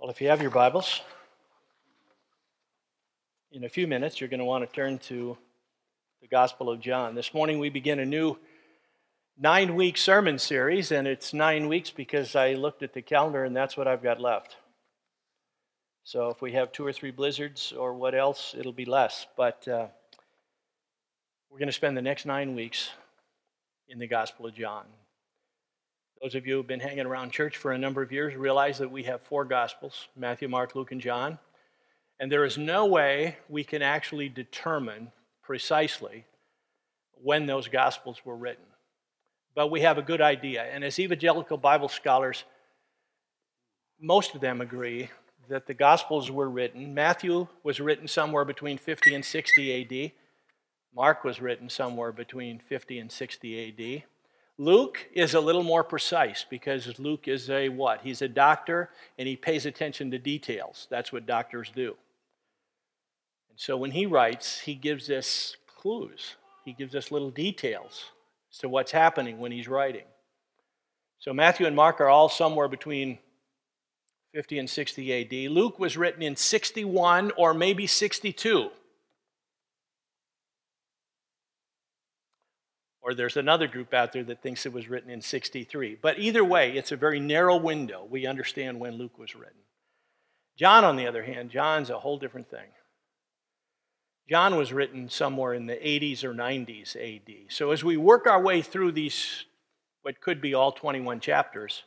Well, if you have your Bibles, in a few minutes you're going to want to turn to the Gospel of John. This morning we begin a new nine week sermon series, and it's nine weeks because I looked at the calendar and that's what I've got left. So if we have two or three blizzards or what else, it'll be less. But uh, we're going to spend the next nine weeks in the Gospel of John. Those of you who have been hanging around church for a number of years realize that we have four Gospels Matthew, Mark, Luke, and John. And there is no way we can actually determine precisely when those Gospels were written. But we have a good idea. And as evangelical Bible scholars, most of them agree that the Gospels were written. Matthew was written somewhere between 50 and 60 AD. Mark was written somewhere between 50 and 60 AD. Luke is a little more precise because Luke is a what? He's a doctor and he pays attention to details. That's what doctors do. And so when he writes, he gives us clues, he gives us little details as to what's happening when he's writing. So Matthew and Mark are all somewhere between 50 and 60 AD. Luke was written in 61 or maybe 62. Or there's another group out there that thinks it was written in 63. But either way, it's a very narrow window. We understand when Luke was written. John, on the other hand, John's a whole different thing. John was written somewhere in the 80s or 90s AD. So as we work our way through these, what could be all 21 chapters,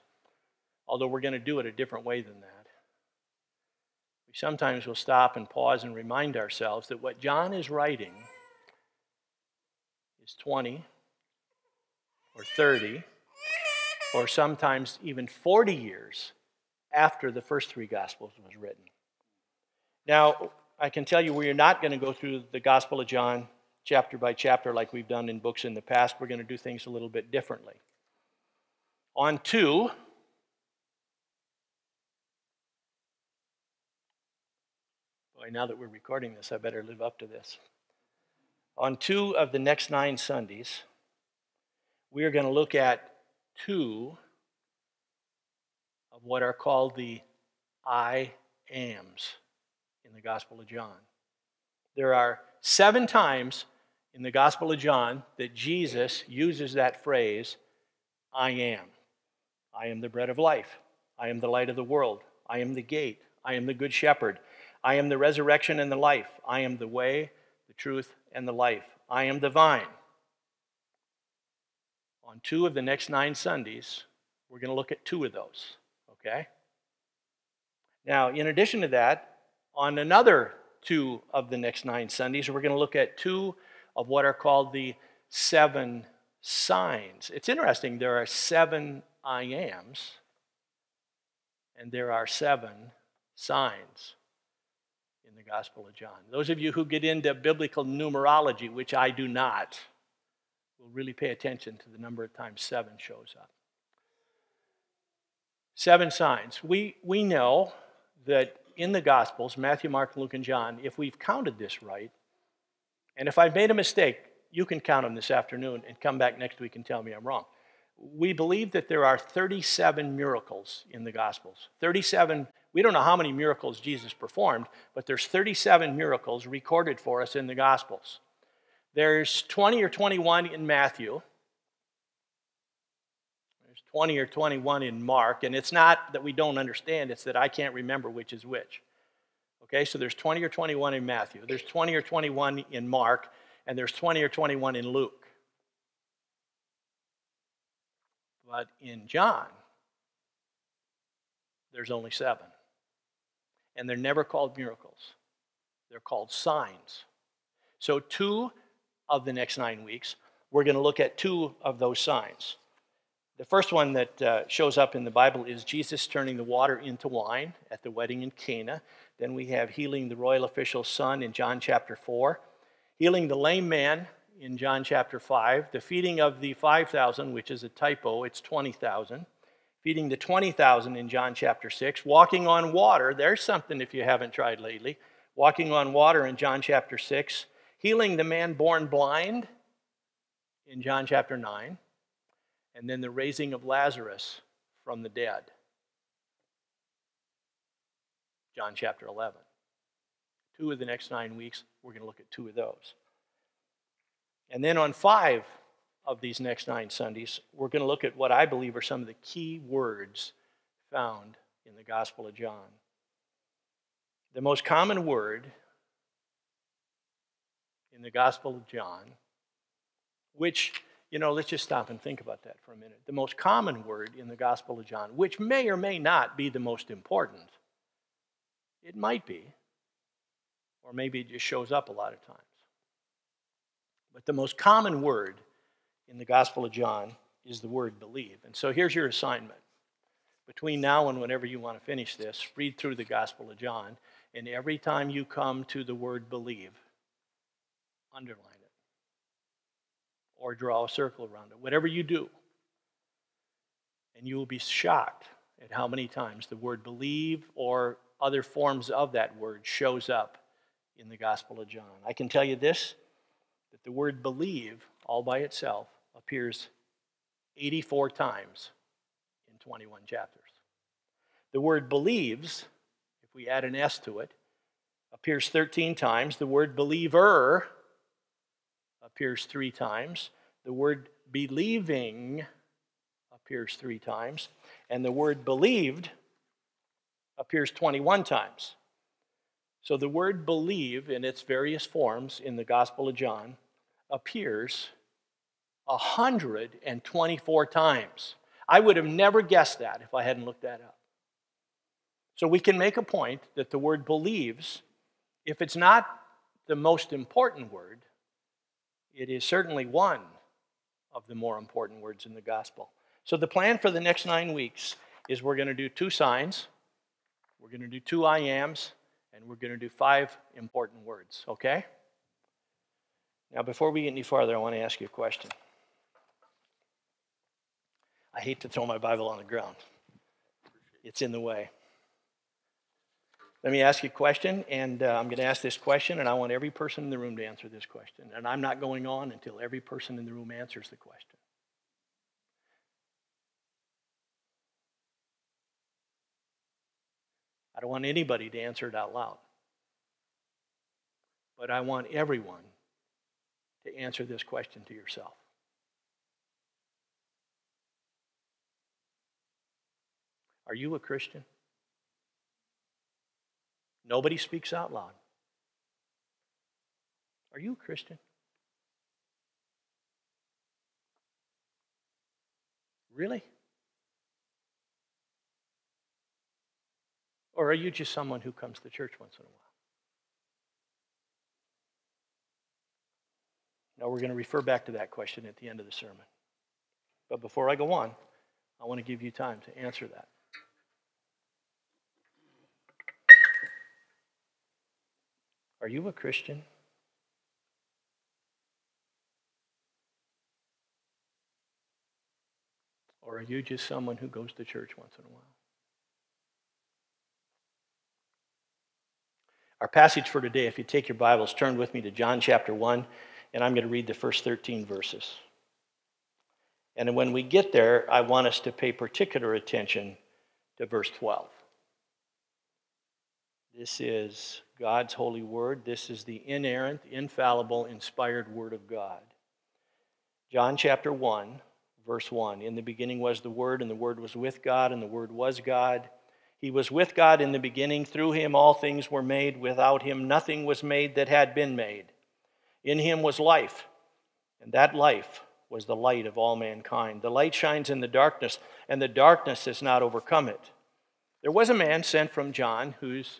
although we're going to do it a different way than that, we sometimes will stop and pause and remind ourselves that what John is writing is 20 or 30 or sometimes even 40 years after the first three Gospels was written. Now, I can tell you we are not going to go through the Gospel of John chapter by chapter like we've done in books in the past. We're going to do things a little bit differently. On two, boy, now that we're recording this, I better live up to this. On two of the next nine Sundays, we are going to look at two of what are called the I ams in the Gospel of John. There are seven times in the Gospel of John that Jesus uses that phrase, I am. I am the bread of life. I am the light of the world. I am the gate. I am the good shepherd. I am the resurrection and the life. I am the way, the truth, and the life. I am the vine on two of the next nine Sundays, we're going to look at two of those, okay? Now, in addition to that, on another two of the next nine Sundays, we're going to look at two of what are called the seven signs. It's interesting, there are seven I ams, and there are seven signs in the Gospel of John. Those of you who get into biblical numerology, which I do not, will really pay attention to the number of times seven shows up. Seven signs. We, we know that in the Gospels, Matthew, Mark, Luke, and John, if we've counted this right, and if I've made a mistake, you can count them this afternoon and come back next week and tell me I'm wrong. We believe that there are 37 miracles in the Gospels. 37, we don't know how many miracles Jesus performed, but there's 37 miracles recorded for us in the Gospels. There's 20 or 21 in Matthew. There's 20 or 21 in Mark. And it's not that we don't understand, it's that I can't remember which is which. Okay, so there's 20 or 21 in Matthew. There's 20 or 21 in Mark. And there's 20 or 21 in Luke. But in John, there's only seven. And they're never called miracles, they're called signs. So, two of the next nine weeks, we're going to look at two of those signs. The first one that uh, shows up in the Bible is Jesus turning the water into wine at the wedding in Cana. Then we have healing the royal official's son in John chapter 4, healing the lame man in John chapter 5, the feeding of the 5,000, which is a typo, it's 20,000, feeding the 20,000 in John chapter 6, walking on water. There's something if you haven't tried lately. Walking on water in John chapter 6, healing the man born blind in John chapter 9, and then the raising of Lazarus from the dead. John chapter 11. Two of the next nine weeks, we're going to look at two of those. And then on five of these next nine Sundays, we're going to look at what I believe are some of the key words found in the Gospel of John. The most common word in the Gospel of John, which, you know, let's just stop and think about that for a minute. The most common word in the Gospel of John, which may or may not be the most important, it might be, or maybe it just shows up a lot of times. But the most common word in the Gospel of John is the word believe. And so here's your assignment. Between now and whenever you want to finish this, read through the Gospel of John, and every time you come to the word believe, underline it or draw a circle around it, whatever you do. And you will be shocked at how many times the word believe or other forms of that word shows up in the Gospel of John. I can tell you this that the word believe all by itself appears 84 times in 21 chapters. The word believes, if we add an S to it, appears 13 times. The word believer appears three times. The word believing appears three times. And the word believed appears 21 times. So the word believe in its various forms in the Gospel of John appears 124 times. I would have never guessed that if I hadn't looked that up. So we can make a point that the word believes, if it's not the most important word, it is certainly one of the more important words in the gospel. So the plan for the next nine weeks is we're going to do two signs, we're going to do two I ams, and we're going to do five important words, okay? Now, before we get any farther, I want to ask you a question. I hate to throw my Bible on the ground, it's in the way. Let me ask you a question, and uh, I'm going to ask this question, and I want every person in the room to answer this question. And I'm not going on until every person in the room answers the question. I don't want anybody to answer it out loud. But I want everyone to answer this question to yourself. Are you a Christian? Nobody speaks out loud. Are you a Christian? Really? Or are you just someone who comes to church once in a while? Now, we're going to refer back to that question at the end of the sermon. But before I go on, I want to give you time to answer that. Are you a Christian? Or are you just someone who goes to church once in a while? Our passage for today, if you take your Bibles, turn with me to John chapter 1, and I'm going to read the first 13 verses. And when we get there, I want us to pay particular attention to verse 12. This is God's holy word. This is the inerrant, infallible, inspired word of God. John chapter 1, verse 1. In the beginning was the Word, and the Word was with God, and the Word was God. He was with God in the beginning. Through him all things were made. Without him nothing was made that had been made. In him was life, and that life was the light of all mankind. The light shines in the darkness, and the darkness has not overcome it. There was a man sent from John who's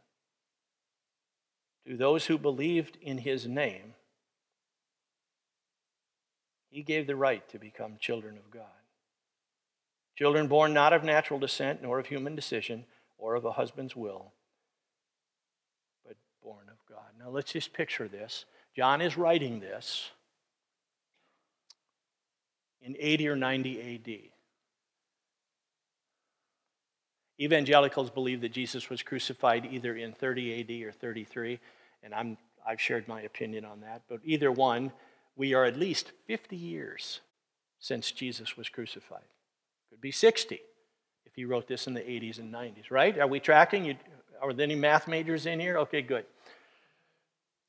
to those who believed in his name, he gave the right to become children of God. Children born not of natural descent, nor of human decision, or of a husband's will, but born of God. Now let's just picture this. John is writing this in 80 or 90 AD. Evangelicals believe that Jesus was crucified either in 30 AD or 33, and I'm, I've shared my opinion on that. But either one, we are at least 50 years since Jesus was crucified. Could be 60 if he wrote this in the 80s and 90s, right? Are we tracking? You, are there any math majors in here? Okay, good.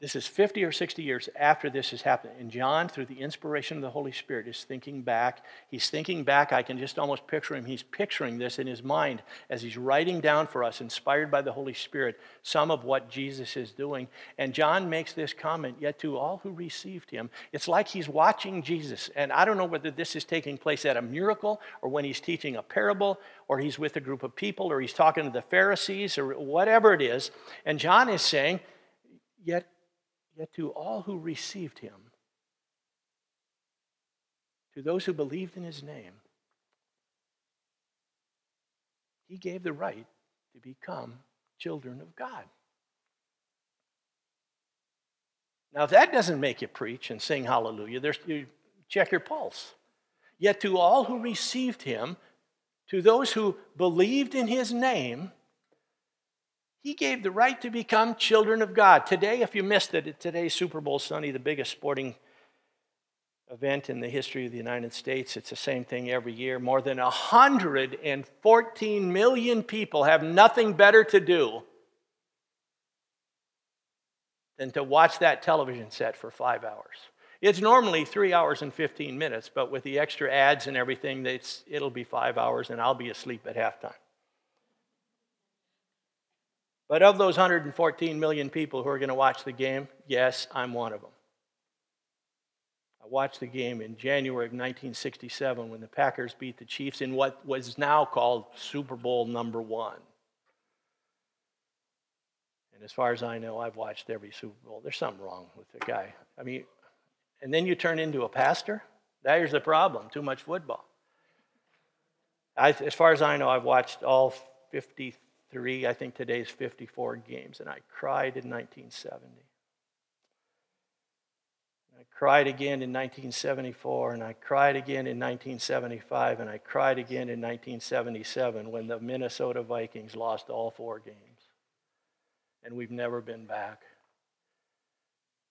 This is 50 or 60 years after this has happened. And John, through the inspiration of the Holy Spirit, is thinking back. He's thinking back. I can just almost picture him. He's picturing this in his mind as he's writing down for us, inspired by the Holy Spirit, some of what Jesus is doing. And John makes this comment Yet to all who received him, it's like he's watching Jesus. And I don't know whether this is taking place at a miracle or when he's teaching a parable or he's with a group of people or he's talking to the Pharisees or whatever it is. And John is saying, Yet Yet to all who received him, to those who believed in his name, he gave the right to become children of God. Now, if that doesn't make you preach and sing hallelujah, there's, you check your pulse. Yet to all who received him, to those who believed in his name, he gave the right to become children of God. Today, if you missed it, today's Super Bowl Sunday, the biggest sporting event in the history of the United States. It's the same thing every year. More than 114 million people have nothing better to do than to watch that television set for five hours. It's normally three hours and 15 minutes, but with the extra ads and everything, it'll be five hours, and I'll be asleep at halftime. But of those 114 million people who are going to watch the game, yes, I'm one of them. I watched the game in January of 1967 when the Packers beat the Chiefs in what was now called Super Bowl number one. And as far as I know, I've watched every Super Bowl. There's something wrong with the guy. I mean, and then you turn into a pastor? There's the problem too much football. I, as far as I know, I've watched all 53 three, I think today's 54 games, and I cried in 1970. I cried again in 1974, and I cried again in 1975, and I cried again in 1977 when the Minnesota Vikings lost all four games. And we've never been back.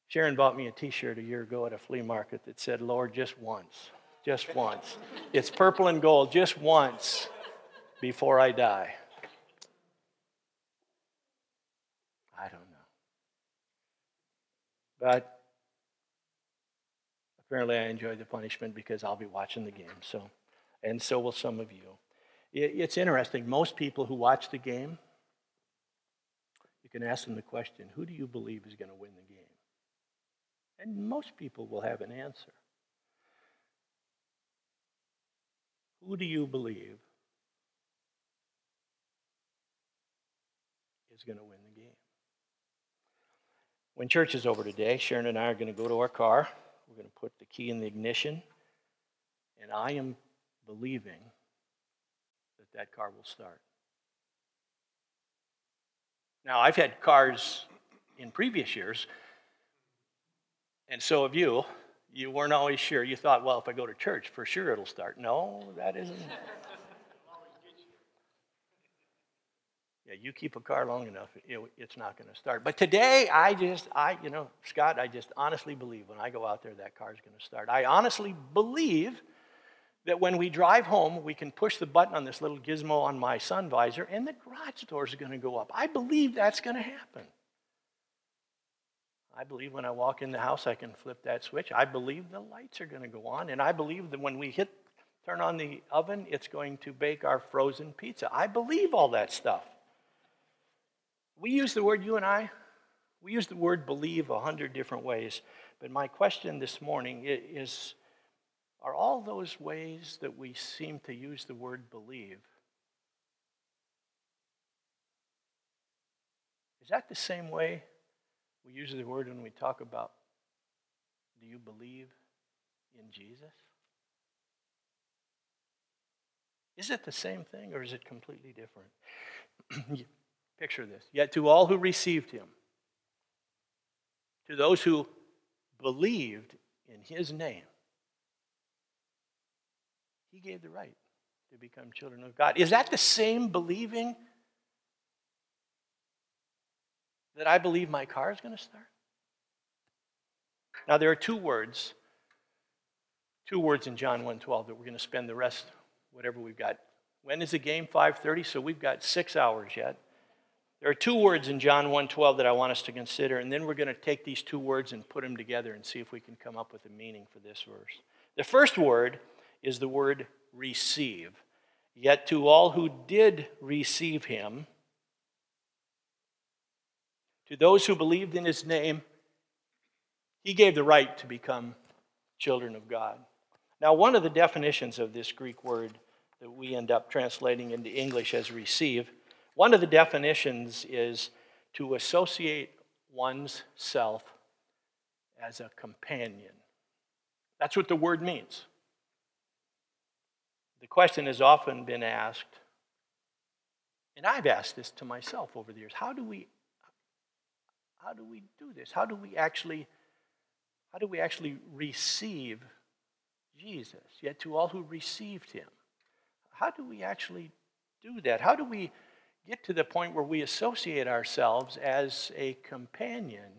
Sharon bought me a t shirt a year ago at a flea market that said, Lord, just once, just once. it's purple and gold, just once before I die. I don't know. But apparently, I enjoy the punishment because I'll be watching the game. So, and so will some of you. It's interesting. Most people who watch the game, you can ask them the question, "Who do you believe is going to win the game?" And most people will have an answer. Who do you believe is going to win? When church is over today, Sharon and I are going to go to our car. We're going to put the key in the ignition. And I am believing that that car will start. Now, I've had cars in previous years, and so have you. You weren't always sure. You thought, well, if I go to church, for sure it'll start. No, that isn't. Yeah, you keep a car long enough, it, it's not going to start. But today, I just, I, you know, Scott, I just honestly believe when I go out there, that car's going to start. I honestly believe that when we drive home, we can push the button on this little gizmo on my sun visor, and the garage doors are going to go up. I believe that's going to happen. I believe when I walk in the house, I can flip that switch. I believe the lights are going to go on, and I believe that when we hit turn on the oven, it's going to bake our frozen pizza. I believe all that stuff. We use the word, you and I, we use the word believe a hundred different ways. But my question this morning is are all those ways that we seem to use the word believe, is that the same way we use the word when we talk about do you believe in Jesus? Is it the same thing or is it completely different? Picture this. Yet to all who received him, to those who believed in his name, he gave the right to become children of God. Is that the same believing that I believe my car is going to start? Now there are two words, two words in John 1:12 that we're going to spend the rest, whatever we've got. When is the game? 5:30, so we've got six hours yet. There are two words in John 1:12 that I want us to consider, and then we're going to take these two words and put them together and see if we can come up with a meaning for this verse. The first word is the word receive. Yet to all who did receive him, to those who believed in his name, he gave the right to become children of God. Now, one of the definitions of this Greek word that we end up translating into English as receive one of the definitions is to associate one's self as a companion. That's what the word means. The question has often been asked, and I've asked this to myself over the years, how do we how do we do this? How do we actually how do we actually receive Jesus? Yet to all who received him. How do we actually do that? How do we get to the point where we associate ourselves as a companion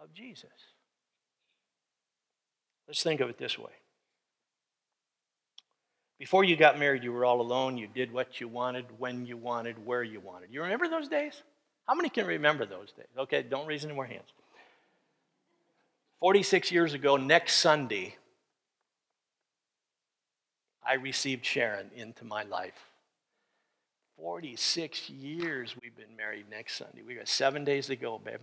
of Jesus. Let's think of it this way. Before you got married, you were all alone. You did what you wanted, when you wanted, where you wanted. You remember those days? How many can remember those days? Okay, don't raise any more hands. 46 years ago, next Sunday, I received Sharon into my life. 46 years we've been married next Sunday. We got seven days to go, babe.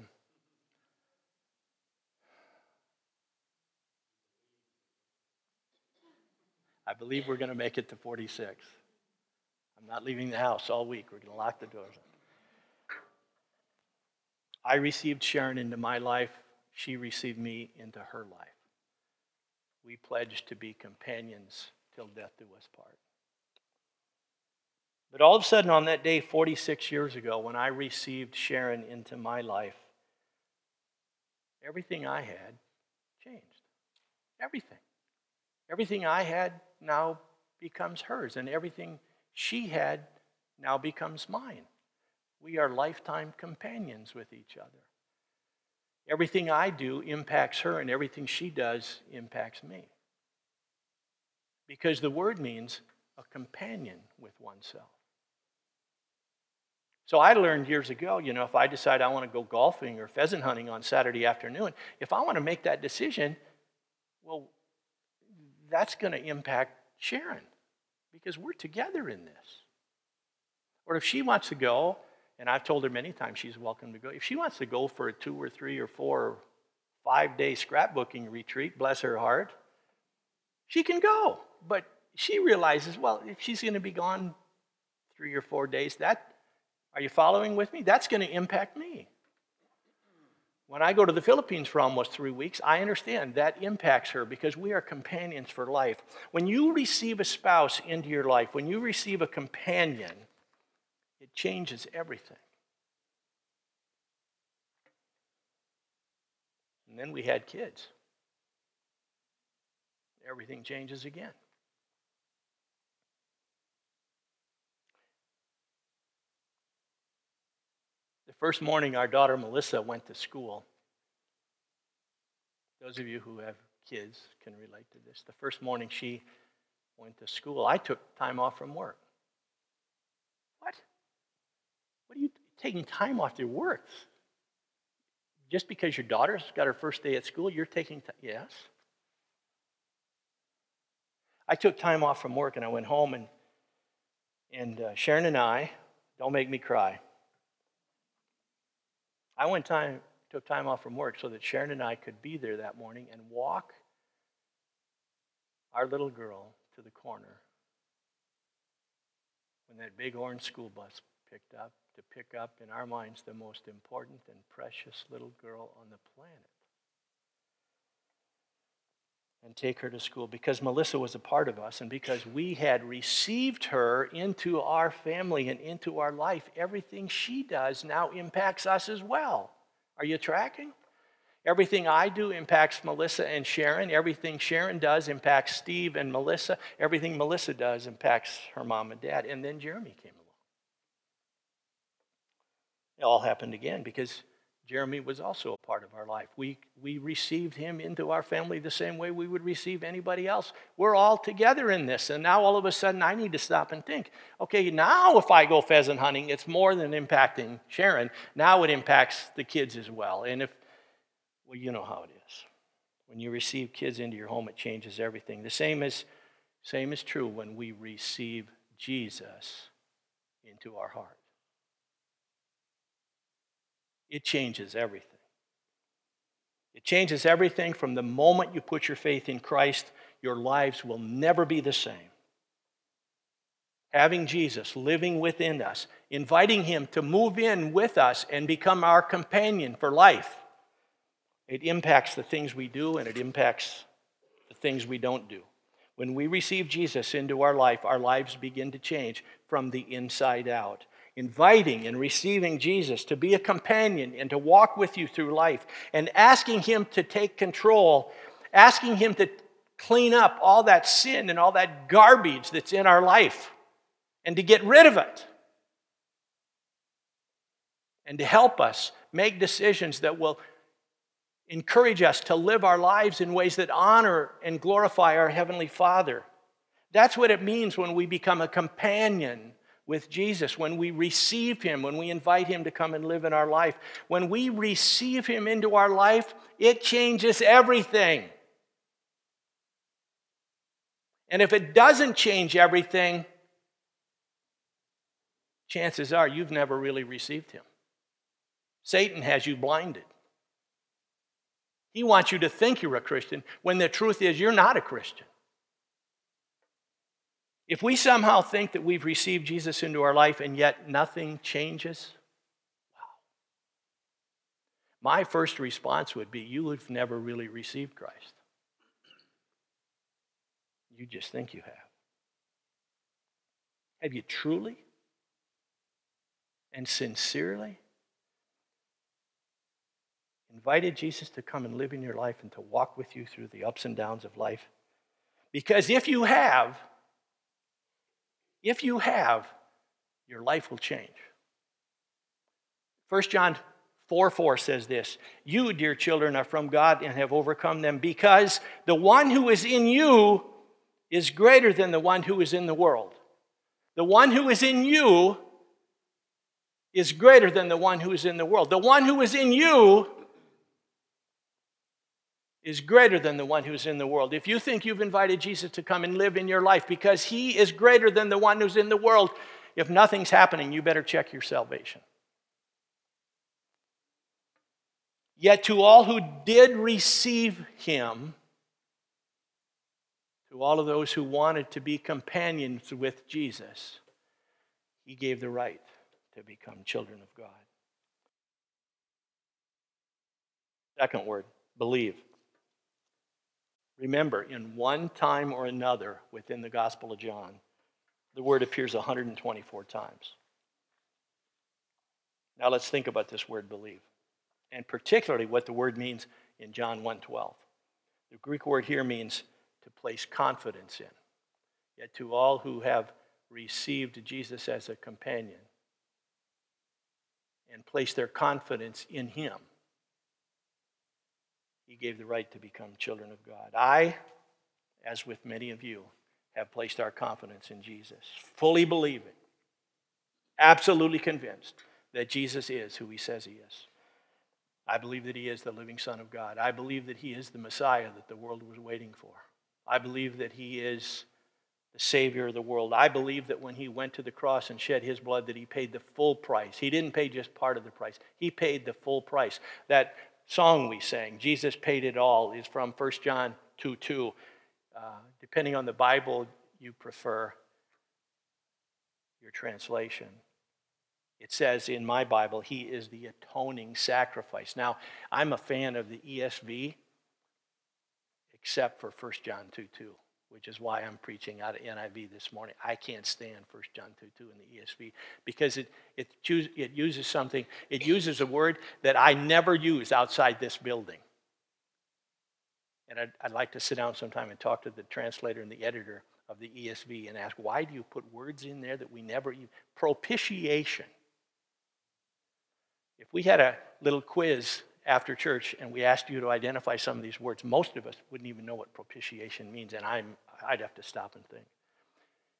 I believe we're going to make it to 46. I'm not leaving the house all week. We're going to lock the doors. I received Sharon into my life. She received me into her life. We pledged to be companions till death do us part. But all of a sudden, on that day, 46 years ago, when I received Sharon into my life, everything I had changed. Everything. Everything I had now becomes hers, and everything she had now becomes mine. We are lifetime companions with each other. Everything I do impacts her, and everything she does impacts me. Because the word means a companion with oneself. So I learned years ago, you know, if I decide I want to go golfing or pheasant hunting on Saturday afternoon, if I want to make that decision, well, that's going to impact Sharon because we're together in this. Or if she wants to go, and I've told her many times she's welcome to go, if she wants to go for a two or three or four or five day scrapbooking retreat, bless her heart, she can go. But she realizes, well, if she's going to be gone three or four days, that are you following with me? That's going to impact me. When I go to the Philippines for almost three weeks, I understand that impacts her because we are companions for life. When you receive a spouse into your life, when you receive a companion, it changes everything. And then we had kids. Everything changes again. First morning our daughter Melissa went to school. Those of you who have kids can relate to this. The first morning she went to school, I took time off from work. What? What are you taking time off your work? Just because your daughter's got her first day at school, you're taking time? Yes. I took time off from work and I went home and and uh, Sharon and I, don't make me cry. I went time, took time off from work so that Sharon and I could be there that morning and walk our little girl to the corner when that big orange school bus picked up to pick up, in our minds, the most important and precious little girl on the planet and take her to school because Melissa was a part of us and because we had received her into our family and into our life. Everything she does now impacts us as well. Are you tracking? Everything I do impacts Melissa and Sharon. Everything Sharon does impacts Steve and Melissa. Everything Melissa does impacts her mom and dad. And then Jeremy came along. It all happened again because Jeremy was also a part of our life. We, we received him into our family the same way we would receive anybody else. We're all together in this. And now all of a sudden I need to stop and think okay, now if I go pheasant hunting, it's more than impacting Sharon. Now it impacts the kids as well. And if, well, you know how it is. When you receive kids into your home, it changes everything. The same is, same is true when we receive Jesus into our heart. It changes everything. It changes everything from the moment you put your faith in Christ, your lives will never be the same. Having Jesus living within us, inviting Him to move in with us and become our companion for life, it impacts the things we do and it impacts the things we don't do. When we receive Jesus into our life, our lives begin to change from the inside out inviting and receiving Jesus to be a companion and to walk with you through life, and asking Him to take control, asking Him to clean up all that sin and all that garbage that's in our life, and to get rid of it, and to help us make decisions that will encourage us to live our lives in ways that honor and glorify our Heavenly Father. That's what it means when we become a companion with Jesus, when we receive Him, when we invite Him to come and live in our life, when we receive Him into our life, it changes everything. And if it doesn't change everything, chances are you've never really received Him. Satan has you blinded. He wants you to think you're a Christian when the truth is you're not a Christian. If we somehow think that we've received Jesus into our life and yet nothing changes, wow. My first response would be you have never really received Christ. You just think you have. Have you truly and sincerely invited Jesus to come and live in your life and to walk with you through the ups and downs of life? Because if you have, if you have, your life will change. 1 John 4 4 says this You, dear children, are from God and have overcome them because the one who is in you is greater than the one who is in the world. The one who is in you is greater than the one who is in the world. The one who is in you is greater than the one who's in the world. If you think you've invited Jesus to come and live in your life because he is greater than the one who's in the world, if nothing's happening, you better check your salvation. Yet to all who did receive him, to all of those who wanted to be companions with Jesus, he gave the right to become children of God. Second word, believe. Remember, in one time or another within the Gospel of John, the word appears 124 times. Now let's think about this word believe, and particularly what the word means in John 1:12. The Greek word here means to place confidence in. Yet to all who have received Jesus as a companion and placed their confidence in him, he gave the right to become children of God. I, as with many of you, have placed our confidence in Jesus, fully believing, absolutely convinced that Jesus is who he says he is. I believe that he is the living Son of God. I believe that he is the Messiah that the world was waiting for. I believe that he is the Savior of the world. I believe that when he went to the cross and shed his blood, that he paid the full price. He didn't pay just part of the price, he paid the full price. That song we sang, Jesus Paid It All, is from 1 John 2 2. Uh, depending on the Bible you prefer, your translation. It says in my Bible, He is the atoning sacrifice. Now, I'm a fan of the ESV, except for 1 John 2 2 which is why I'm preaching out of NIV this morning. I can't stand 1 John 2 2 in the ESV because it, it, choose, it uses something, it uses a word that I never use outside this building. And I'd, I'd like to sit down sometime and talk to the translator and the editor of the ESV and ask, why do you put words in there that we never use? Propitiation. If we had a little quiz after church and we asked you to identify some of these words, most of us wouldn't even know what propitiation means, and I'm, I'd have to stop and think.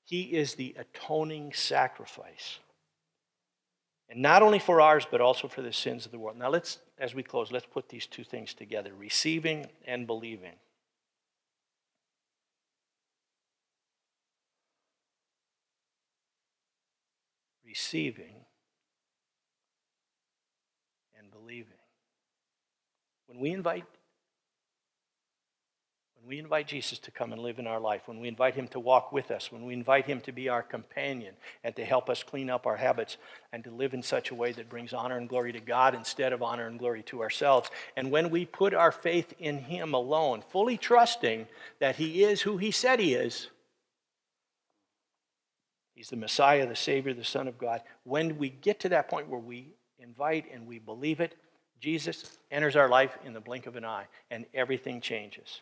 He is the atoning sacrifice. And not only for ours, but also for the sins of the world. Now, let's, as we close, let's put these two things together receiving and believing. Receiving and believing. When we invite when we invite Jesus to come and live in our life, when we invite him to walk with us, when we invite him to be our companion and to help us clean up our habits and to live in such a way that brings honor and glory to God instead of honor and glory to ourselves, and when we put our faith in him alone, fully trusting that he is who he said he is, he's the Messiah, the Savior, the Son of God, when we get to that point where we invite and we believe it, Jesus enters our life in the blink of an eye and everything changes.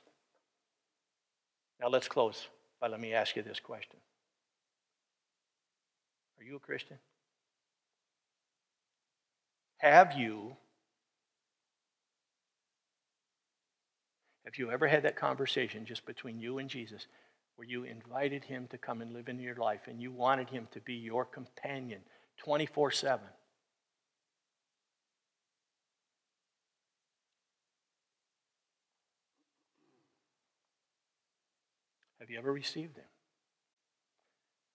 Now let's close by let me ask you this question Are you a Christian? Have you have you ever had that conversation just between you and Jesus where you invited him to come and live in your life and you wanted him to be your companion 24 7? Have you ever received him?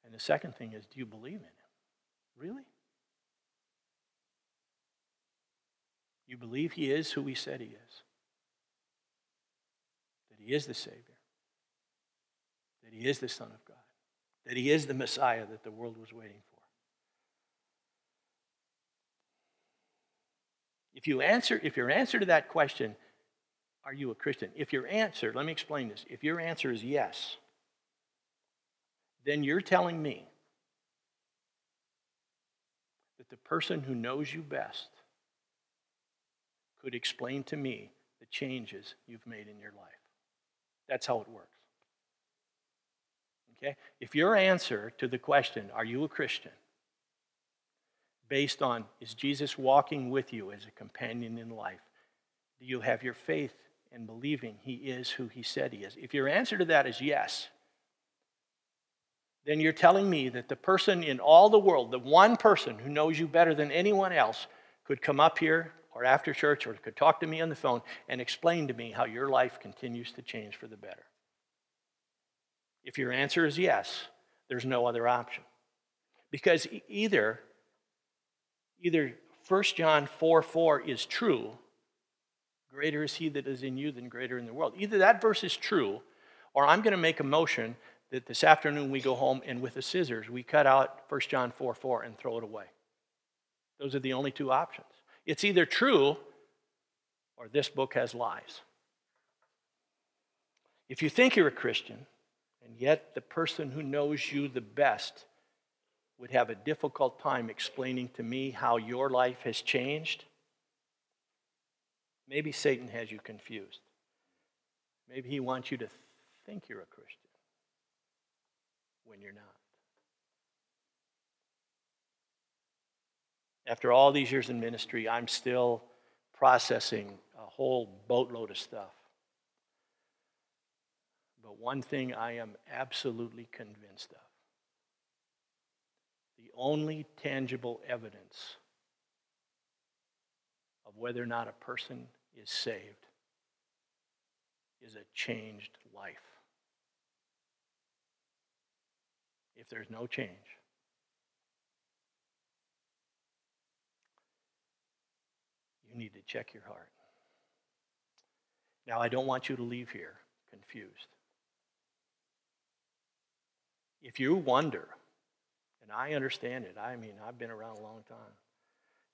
And the second thing is, do you believe in him? Really? You believe he is who he said he is? That he is the Savior? That he is the Son of God? That he is the Messiah that the world was waiting for? If you answer, if your answer to that question are you a Christian? If your answer, let me explain this. If your answer is yes, then you're telling me that the person who knows you best could explain to me the changes you've made in your life. That's how it works. Okay? If your answer to the question, are you a Christian, based on is Jesus walking with you as a companion in life? Do you have your faith and believing he is who he said he is? If your answer to that is yes, then you're telling me that the person in all the world, the one person who knows you better than anyone else, could come up here or after church or could talk to me on the phone and explain to me how your life continues to change for the better. If your answer is yes, there's no other option. Because either either 1 John 4 4 is true Greater is he that is in you than greater in the world. Either that verse is true, or I'm going to make a motion that this afternoon we go home and with the scissors we cut out 1 John 4 4 and throw it away. Those are the only two options. It's either true or this book has lies. If you think you're a Christian, and yet the person who knows you the best would have a difficult time explaining to me how your life has changed, Maybe Satan has you confused. Maybe he wants you to think you're a Christian when you're not. After all these years in ministry, I'm still processing a whole boatload of stuff. But one thing I am absolutely convinced of the only tangible evidence of whether or not a person is saved is a changed life. If there's no change, you need to check your heart. Now, I don't want you to leave here confused. If you wonder, and I understand it, I mean, I've been around a long time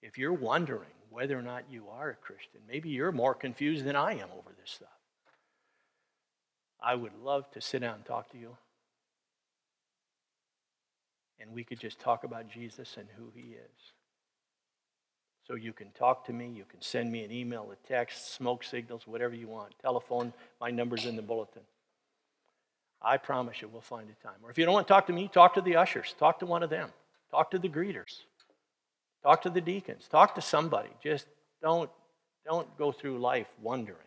if you're wondering whether or not you are a Christian, maybe you're more confused than I am over this stuff. I would love to sit down and talk to you. And we could just talk about Jesus and who he is. So you can talk to me, you can send me an email, a text, smoke signals, whatever you want. Telephone, my number's in the bulletin. I promise you we'll find a time. Or if you don't want to talk to me, talk to the ushers, talk to one of them, talk to the greeters, talk to the deacons, talk to somebody. Just don't, don't go through life wondering.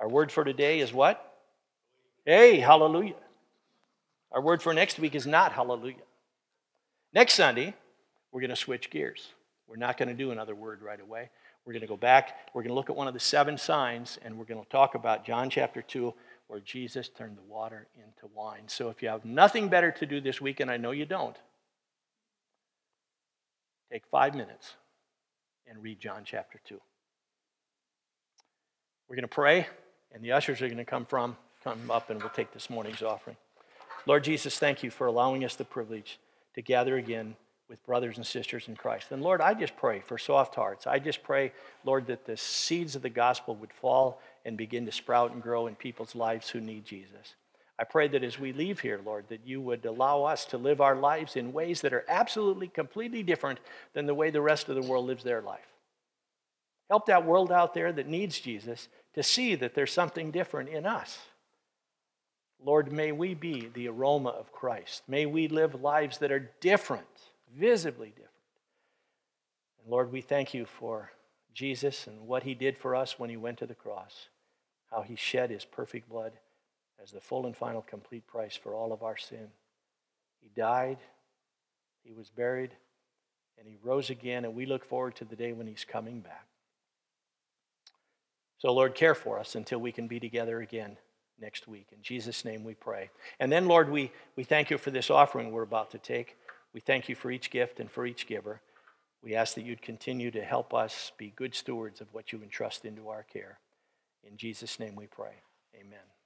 Our word for today is what? Hey, hallelujah. Our word for next week is not hallelujah. Next Sunday, we're going to switch gears. We're not going to do another word right away. We're going to go back. We're going to look at one of the seven signs, and we're going to talk about John chapter 2, where Jesus turned the water into wine. So if you have nothing better to do this week, and I know you don't, take five minutes and read John chapter 2. We're going to pray, and the ushers are going to come from come up and we'll take this morning's offering. Lord Jesus, thank you for allowing us the privilege to gather again with brothers and sisters in Christ. And Lord, I just pray for soft hearts. I just pray, Lord, that the seeds of the gospel would fall and begin to sprout and grow in people's lives who need Jesus. I pray that as we leave here, Lord, that you would allow us to live our lives in ways that are absolutely, completely different than the way the rest of the world lives their life. Help that world out there that needs Jesus to see that there's something different in us. Lord, may we be the aroma of Christ. May we live lives that are different, visibly different. And Lord, we thank you for Jesus and what he did for us when he went to the cross, how he shed his perfect blood as the full and final complete price for all of our sin. He died, he was buried, and he rose again, and we look forward to the day when he's coming back. So, Lord, care for us until we can be together again next week. In Jesus' name we pray. And then, Lord, we, we thank you for this offering we're about to take. We thank you for each gift and for each giver. We ask that you'd continue to help us be good stewards of what you entrust into our care. In Jesus' name we pray. Amen.